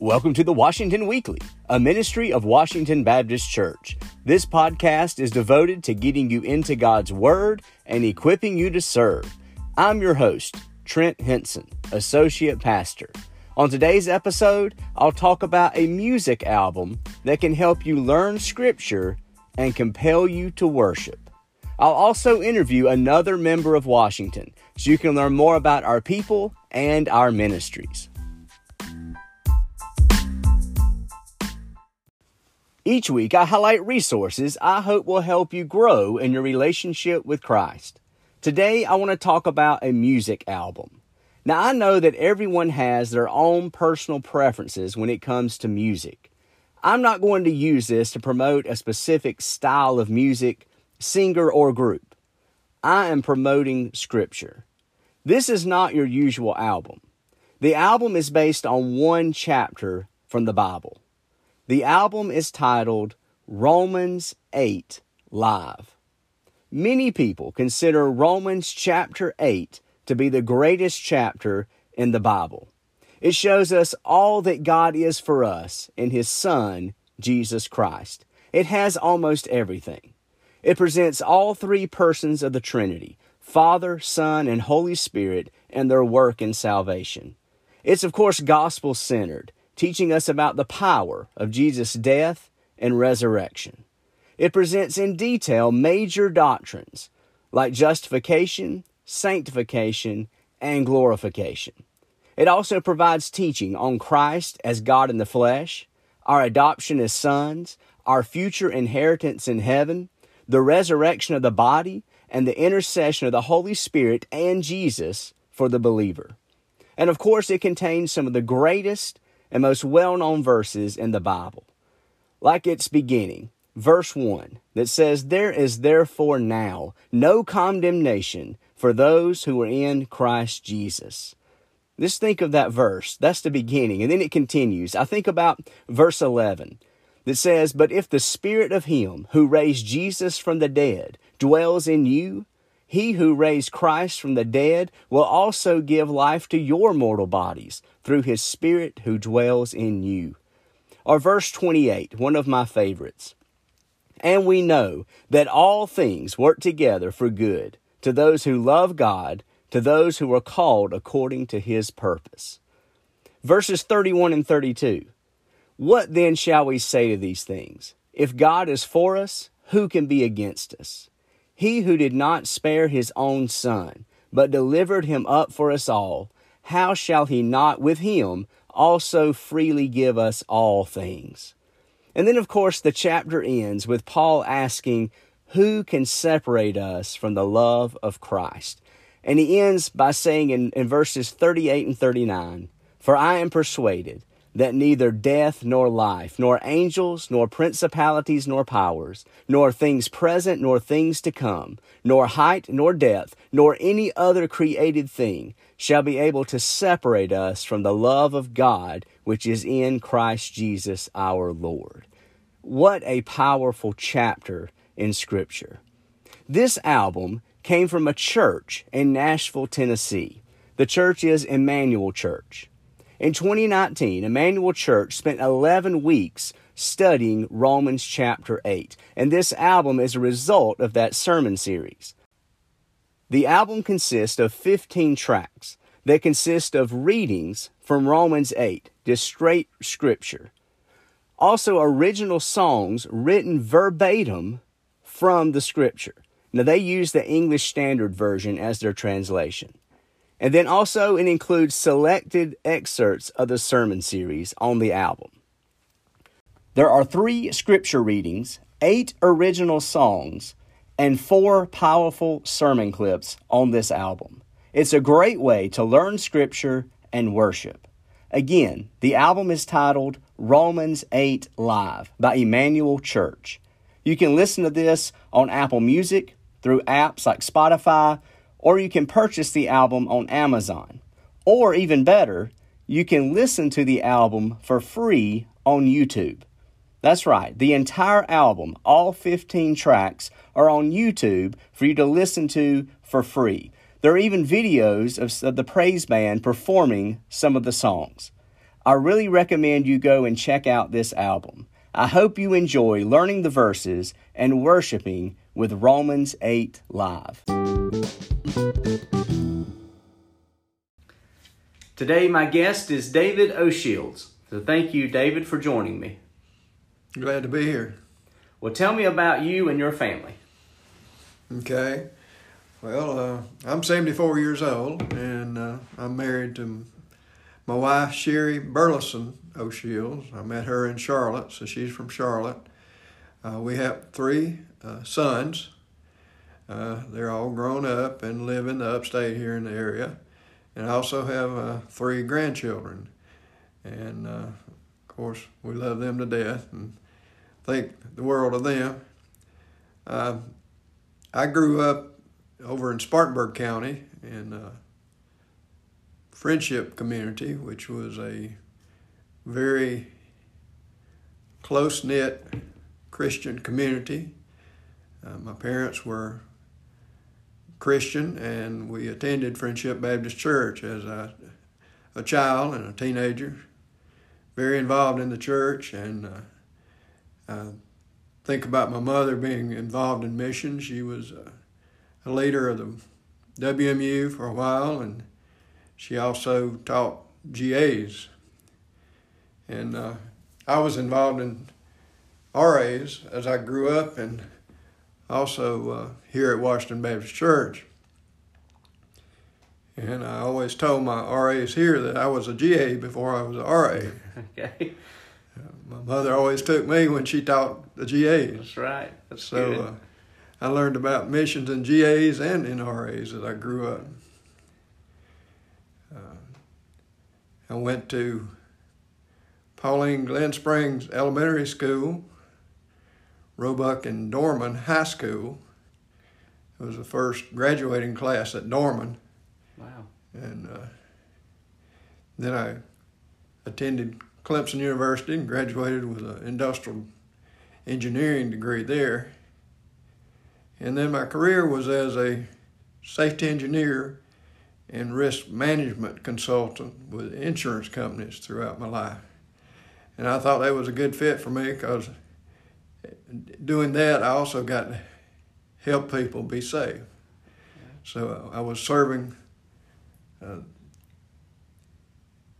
Welcome to the Washington Weekly, a ministry of Washington Baptist Church. This podcast is devoted to getting you into God's Word and equipping you to serve. I'm your host, Trent Henson, Associate Pastor. On today's episode, I'll talk about a music album that can help you learn Scripture and compel you to worship. I'll also interview another member of Washington so you can learn more about our people and our ministries. Each week, I highlight resources I hope will help you grow in your relationship with Christ. Today, I want to talk about a music album. Now, I know that everyone has their own personal preferences when it comes to music. I'm not going to use this to promote a specific style of music, singer, or group. I am promoting Scripture. This is not your usual album. The album is based on one chapter from the Bible. The album is titled Romans 8 Live. Many people consider Romans chapter 8 to be the greatest chapter in the Bible. It shows us all that God is for us in His Son, Jesus Christ. It has almost everything. It presents all three persons of the Trinity Father, Son, and Holy Spirit and their work in salvation. It's, of course, gospel centered teaching us about the power of Jesus' death and resurrection. It presents in detail major doctrines like justification, sanctification, and glorification. It also provides teaching on Christ as God in the flesh, our adoption as sons, our future inheritance in heaven, the resurrection of the body, and the intercession of the Holy Spirit and Jesus for the believer. And of course, it contains some of the greatest and most well known verses in the Bible. Like its beginning, verse 1, that says, There is therefore now no condemnation for those who are in Christ Jesus. Just think of that verse. That's the beginning. And then it continues. I think about verse 11 that says, But if the Spirit of Him who raised Jesus from the dead dwells in you, he who raised Christ from the dead will also give life to your mortal bodies through his Spirit who dwells in you. Or verse 28, one of my favorites. And we know that all things work together for good to those who love God, to those who are called according to his purpose. Verses 31 and 32. What then shall we say to these things? If God is for us, who can be against us? He who did not spare his own son, but delivered him up for us all, how shall he not with him also freely give us all things? And then, of course, the chapter ends with Paul asking, Who can separate us from the love of Christ? And he ends by saying in, in verses 38 and 39, For I am persuaded that neither death nor life, nor angels, nor principalities, nor powers, nor things present, nor things to come, nor height, nor depth, nor any other created thing shall be able to separate us from the love of God which is in Christ Jesus our Lord. What a powerful chapter in Scripture. This album came from a church in Nashville, Tennessee. The church is Immanuel Church. In 2019, Immanuel Church spent 11 weeks studying Romans chapter 8, and this album is a result of that sermon series. The album consists of 15 tracks that consist of readings from Romans 8, just straight scripture. Also, original songs written verbatim from the scripture. Now, they use the English Standard Version as their translation. And then also, it includes selected excerpts of the sermon series on the album. There are three scripture readings, eight original songs, and four powerful sermon clips on this album. It's a great way to learn scripture and worship. Again, the album is titled Romans 8 Live by Immanuel Church. You can listen to this on Apple Music, through apps like Spotify, or you can purchase the album on Amazon. Or even better, you can listen to the album for free on YouTube. That's right, the entire album, all 15 tracks, are on YouTube for you to listen to for free. There are even videos of, the praise band performing some of the songs. I really recommend you go and check out this album. I hope you enjoy learning the verses and worshiping with Romans 8 Live. Today, my guest is David O'Shields. So, thank you, David, for joining me. Glad to be here. Well, tell me about you and your family. Okay. Well, uh, I'm 74 years old, and uh, I'm married to my wife, Sherry Burleson O'Shields. I met her in Charlotte, so she's from Charlotte. Uh, we have three uh, sons. Uh, they're all grown up and live in the upstate here in the area. And I also have uh, three grandchildren. And of course, we love them to death and think the world of them. I grew up over in Spartanburg County in a Friendship Community, which was a very close knit Christian community. Uh, my parents were Christian, and we attended Friendship Baptist Church as a, a child and a teenager. Very involved in the church, and uh, I think about my mother being involved in missions. She was uh, a leader of the WMU for a while, and she also taught GAs. And uh, I was involved in RAs as I grew up, and also uh, here at Washington Baptist Church. And I always told my RAs here that I was a GA before I was a RA. okay. My mother always took me when she taught the GAs. That's right. That's so. Uh, I learned about missions in GAs and in RAs as I grew up. Uh, I went to Pauline Glenn Springs Elementary School, Roebuck and Dorman High School. It was the first graduating class at Dorman. Wow. And uh, then I attended Clemson University and graduated with an industrial engineering degree there. And then my career was as a safety engineer and risk management consultant with insurance companies throughout my life. And I thought that was a good fit for me because doing that, I also got to help people be safe. So I was serving uh,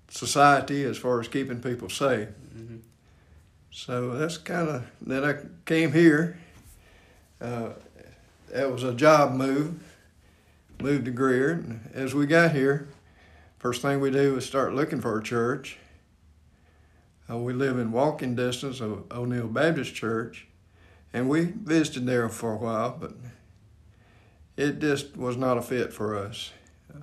society as far as keeping people safe. Mm-hmm. So that's kind of, then I came here. Uh, that was a job move. Moved to Greer. And as we got here, first thing we do is start looking for a church. Uh, we live in walking distance of O'Neal Baptist Church, and we visited there for a while, but it just was not a fit for us. Uh,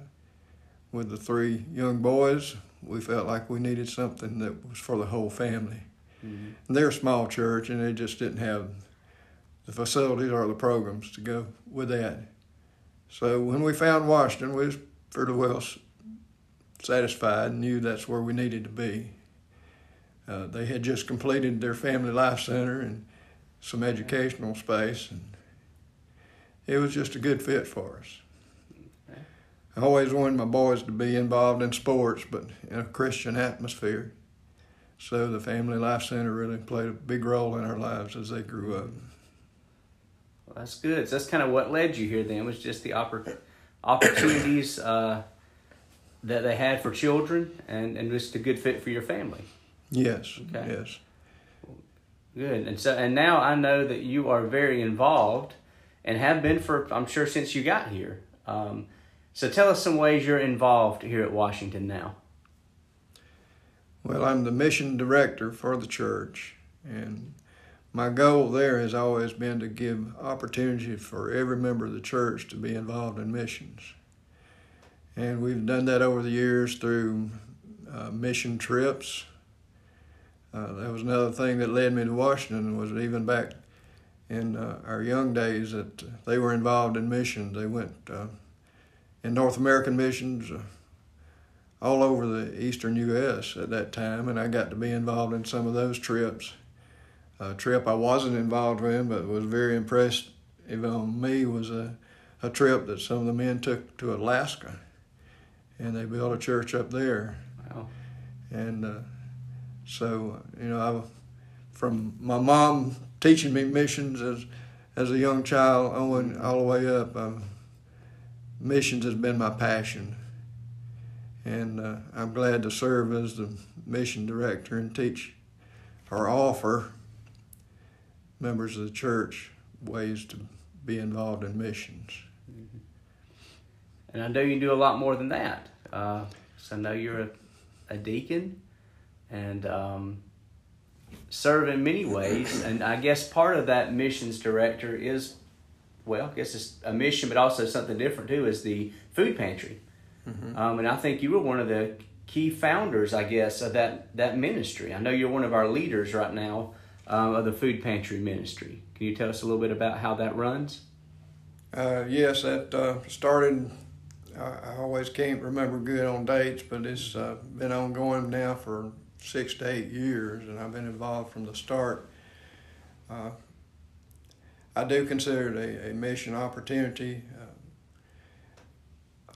with the three young boys, we felt like we needed something that was for the whole family. Mm-hmm. they're a small church, and they just didn't have the facilities or the programs to go with that. So when we found Washington, we was pretty well satisfied and knew that's where we needed to be. Uh, they had just completed their family life center and some educational space, and it was just a good fit for us. I always wanted my boys to be involved in sports, but in a Christian atmosphere. So the Family Life Center really played a big role in our lives as they grew up. Well, that's good. So that's kind of what led you here. Then was just the oppor- opportunities uh, that they had for children, and and just a good fit for your family. Yes. Okay. Yes. Good. And so and now I know that you are very involved, and have been for I'm sure since you got here. Um, so tell us some ways you're involved here at Washington now. Well, I'm the mission director for the church, and my goal there has always been to give opportunity for every member of the church to be involved in missions. And we've done that over the years through uh, mission trips. Uh, that was another thing that led me to Washington was even back in uh, our young days that they were involved in missions. They went uh, in North American missions uh, all over the eastern U.S. at that time, and I got to be involved in some of those trips a trip I wasn't involved in, but was very impressed on me was a, a trip that some of the men took to Alaska, and they built a church up there. Wow. And uh, So you know, I, from my mom teaching me missions as as a young child, on all the way up, um, missions has been my passion, and uh, I'm glad to serve as the mission director and teach or offer members of the church ways to be involved in missions. Mm-hmm. And I know you do a lot more than that. Uh, so I know you're a, a deacon and um, serve in many ways. And I guess part of that missions director is, well, I guess it's a mission, but also something different too, is the food pantry. Mm-hmm. Um, and I think you were one of the key founders, I guess, of that, that ministry. I know you're one of our leaders right now um, of the food pantry ministry. Can you tell us a little bit about how that runs? Uh, yes, that uh, started. I always can't remember good on dates, but it's uh, been ongoing now for six to eight years, and I've been involved from the start. Uh, I do consider it a, a mission opportunity. Uh,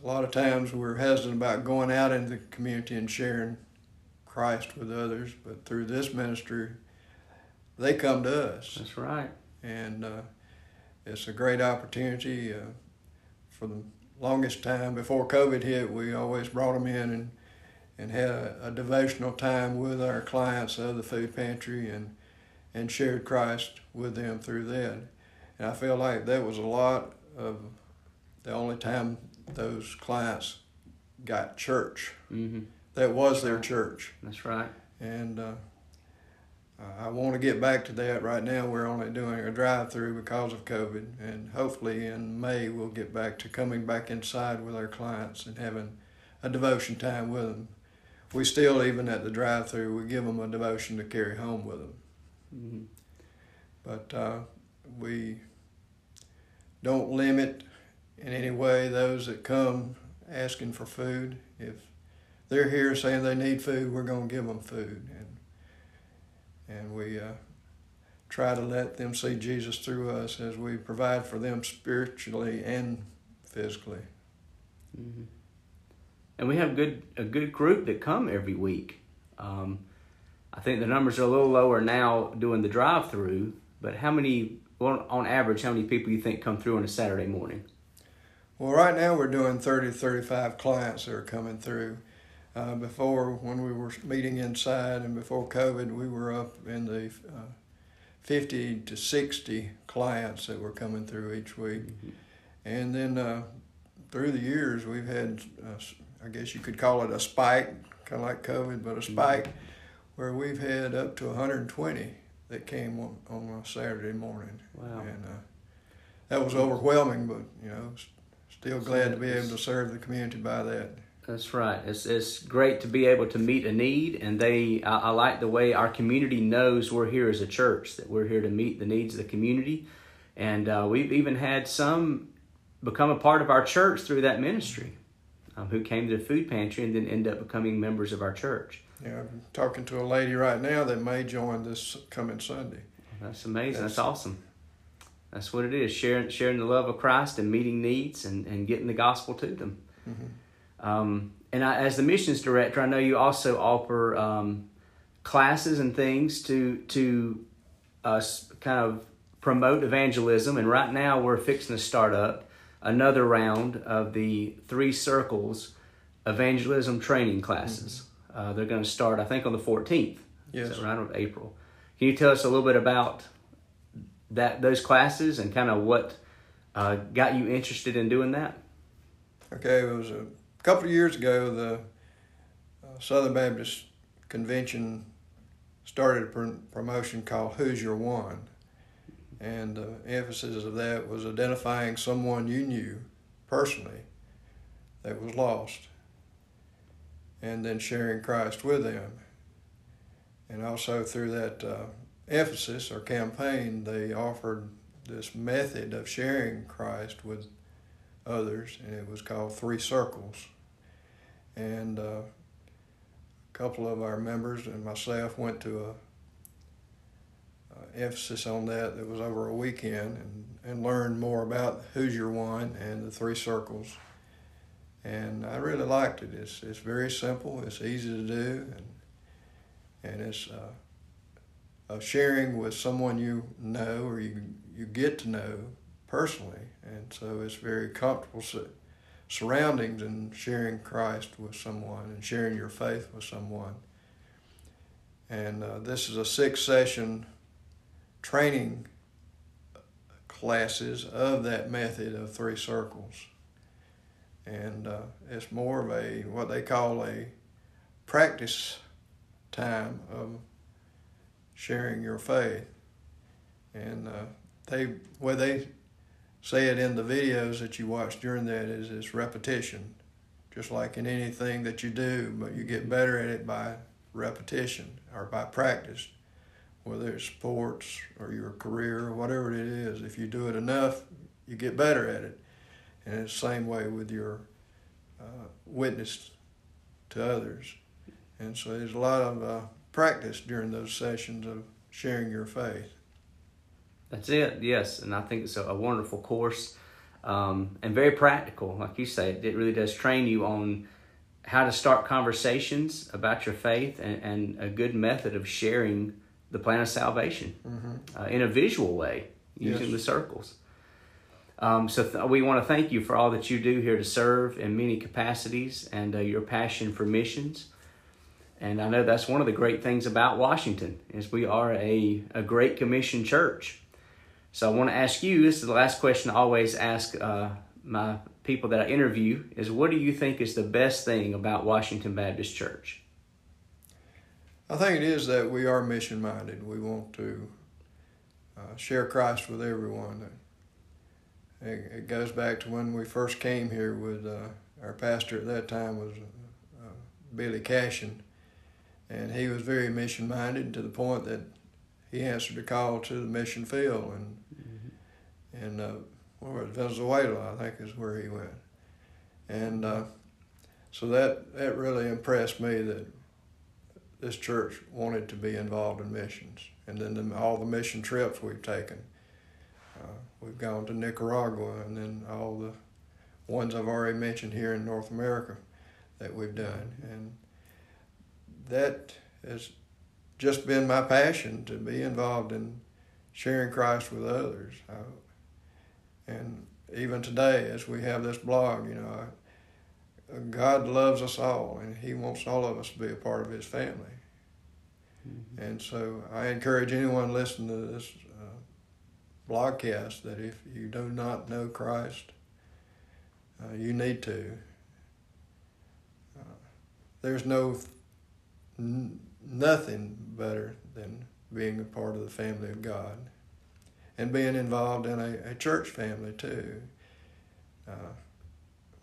a lot of times we're hesitant about going out into the community and sharing Christ with others, but through this ministry, they come to us. That's right. And uh, it's a great opportunity. Uh, for the longest time before COVID hit, we always brought them in and and had a, a devotional time with our clients of the food pantry and and shared Christ with them through that. And I feel like that was a lot of the only time those clients got church. Mm-hmm. That was their church. That's right. And uh, I want to get back to that right now. We're only doing a drive through because of COVID, and hopefully in May we'll get back to coming back inside with our clients and having a devotion time with them. We still, even at the drive through, we give them a devotion to carry home with them. Mm-hmm. But uh, we don't limit in any way those that come asking for food. If they're here saying they need food, we're going to give them food. And and we uh, try to let them see Jesus through us as we provide for them spiritually and physically. Mm-hmm. And we have good a good group that come every week. Um, I think the numbers are a little lower now doing the drive-through, but how many, well, on average, how many people you think come through on a Saturday morning? Well, right now we're doing 30 to 35 clients that are coming through. Uh, before, when we were meeting inside and before COVID, we were up in the uh, 50 to 60 clients that were coming through each week. Mm-hmm. And then uh, through the years, we've had, uh, I guess you could call it a spike, kind of like COVID, but a mm-hmm. spike mm-hmm. where we've had up to 120 that came on, on a Saturday morning. Wow. And uh, that was overwhelming, but, you know, still glad to be able to serve the community by that. That's right. It's it's great to be able to meet a need, and they. I, I, like the way our community knows we're here as a church. That we're here to meet the needs of the community, and uh, we've even had some become a part of our church through that ministry, um, who came to the food pantry and then end up becoming members of our church. Yeah, I'm talking to a lady right now that may join this coming Sunday. That's amazing. That's, That's awesome. That's what it is sharing sharing the love of Christ and meeting needs and, and getting the gospel to them. Mm-hmm. Um, and I, as the missions director, I know you also offer um, classes and things to to us kind of promote evangelism. And right now, we're fixing to start up another round of the three circles evangelism training classes. Mm-hmm. Uh, they're going to start, I think, on the 14th. Yes, so around April. Can you tell us a little bit about that those classes and kind of what uh, got you interested in doing that? Okay, it was a a couple of years ago, the uh, Southern Baptist Convention started a pr- promotion called Who's Your One? And the emphasis of that was identifying someone you knew personally that was lost and then sharing Christ with them. And also through that uh, emphasis or campaign, they offered this method of sharing Christ with others, and it was called Three Circles. And uh, a couple of our members and myself went to a, emphasis on that that was over a weekend and, and learned more about Who's Your One and the Three Circles. And I really liked it. It's, it's very simple, it's easy to do, and, and it's uh, sharing with someone you know or you you get to know personally, and so it's very comfortable surroundings and sharing Christ with someone and sharing your faith with someone. And uh, this is a six session training classes of that method of three circles. And uh, it's more of a what they call a practice time of sharing your faith. And uh, they, where they say it in the videos that you watch during that is it's repetition, just like in anything that you do, but you get better at it by repetition or by practice, whether it's sports or your career or whatever it is. If you do it enough, you get better at it. And it's the same way with your uh, witness to others. And so there's a lot of uh, practice during those sessions of sharing your faith. That's it, yes. And I think it's a, wonderful course um, and very practical. Like you say, it really does train you on how to start conversations about your faith and, and a good method of sharing the plan of salvation mm-hmm. uh, in a visual way using yes. the circles. Um, so th- we want to thank you for all that you do here to serve in many capacities and uh, your passion for missions. And I know that's one of the great things about Washington is we are a, a great commission church. So I want to ask you, this is the last question I always ask uh, my people that I interview, is what do you think is the best thing about Washington Baptist Church? I think it is that we are mission minded. We want to uh, share Christ with everyone. It, it, goes back to when we first came here with uh, our pastor at that time was uh, Billy Cashin, and he was very mission minded to the point that he answered a call to the mission field and mm-hmm. and uh, where Venezuela I think is where he went, and uh, so that that really impressed me that this church wanted to be involved in missions, and then the, all the mission trips we've taken. Uh, we've gone to Nicaragua, and then all the ones I've already mentioned here in North America that we've done, and that has just been my passion to be involved in sharing Christ with others. I, and even today, as we have this blog, you know, God loves us all, and He wants all of us to be a part of His family. Mm-hmm. And so I encourage anyone listening to this uh, blogcast that if you do not know Christ, uh, you need to. Uh, there's no n- nothing better than being a part of the family of God and being involved in a, a church family too. Uh,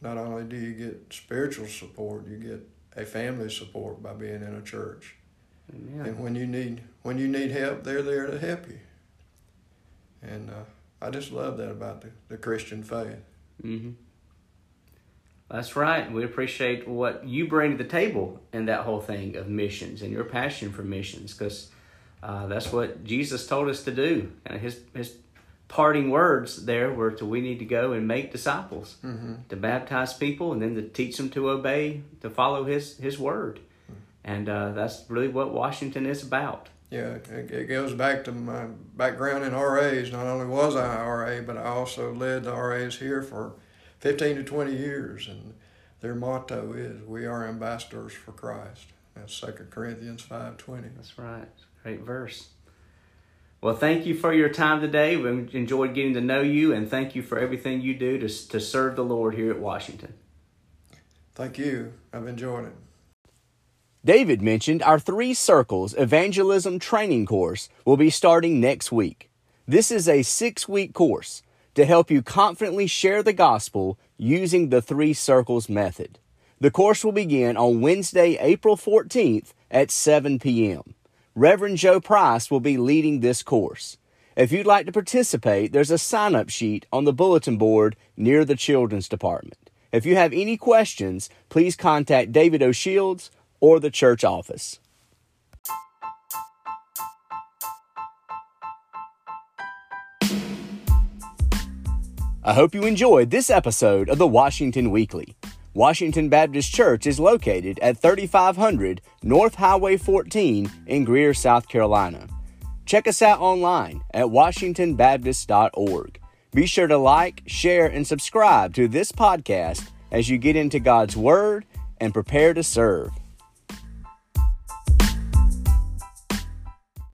not only do you get spiritual support, you get a family support by being in a church. Amen. And when you need when you need help, they're there to help you. And uh, I just love that about the, the Christian faith. Mm-hmm. That's right. We appreciate what you bring to the table in that whole thing of missions and your passion for missions because uh, that's what Jesus told us to do. And his, his parting words there were to we need to go and make disciples, mm-hmm. to baptize people, and then to teach them to obey, to follow his, his word. Mm-hmm. And uh, that's really what Washington is about. Yeah, it goes back to my background in RAs. Not only was I RA, but I also led the RAs here for 15 to 20 years, and their motto is "We are ambassadors for Christ." That's 2 Corinthians 5:20. That's right. Great verse. Well, thank you for your time today. We enjoyed getting to know you, and thank you for everything you do to, to serve the Lord here at Washington. Thank you. I've enjoyed it. David mentioned our Three Circles Evangelism Training course will be starting next week. This is a six week course to help you confidently share the gospel using the three circles method. The course will begin on Wednesday, April 14th at 7 p.m. Reverend Joe Price will be leading this course. If you'd like to participate, there's a sign up sheet on the bulletin board near the children's department. If you have any questions, please contact David O'Shields or the church office. I hope you enjoyed this episode of the Washington Weekly. Washington Baptist Church is located at 3500 North Highway 14 in Greer, South Carolina. Check us out online at washingtonbaptist.org. Be sure to like, share, and subscribe to this podcast as you get into God's Word and prepare to serve.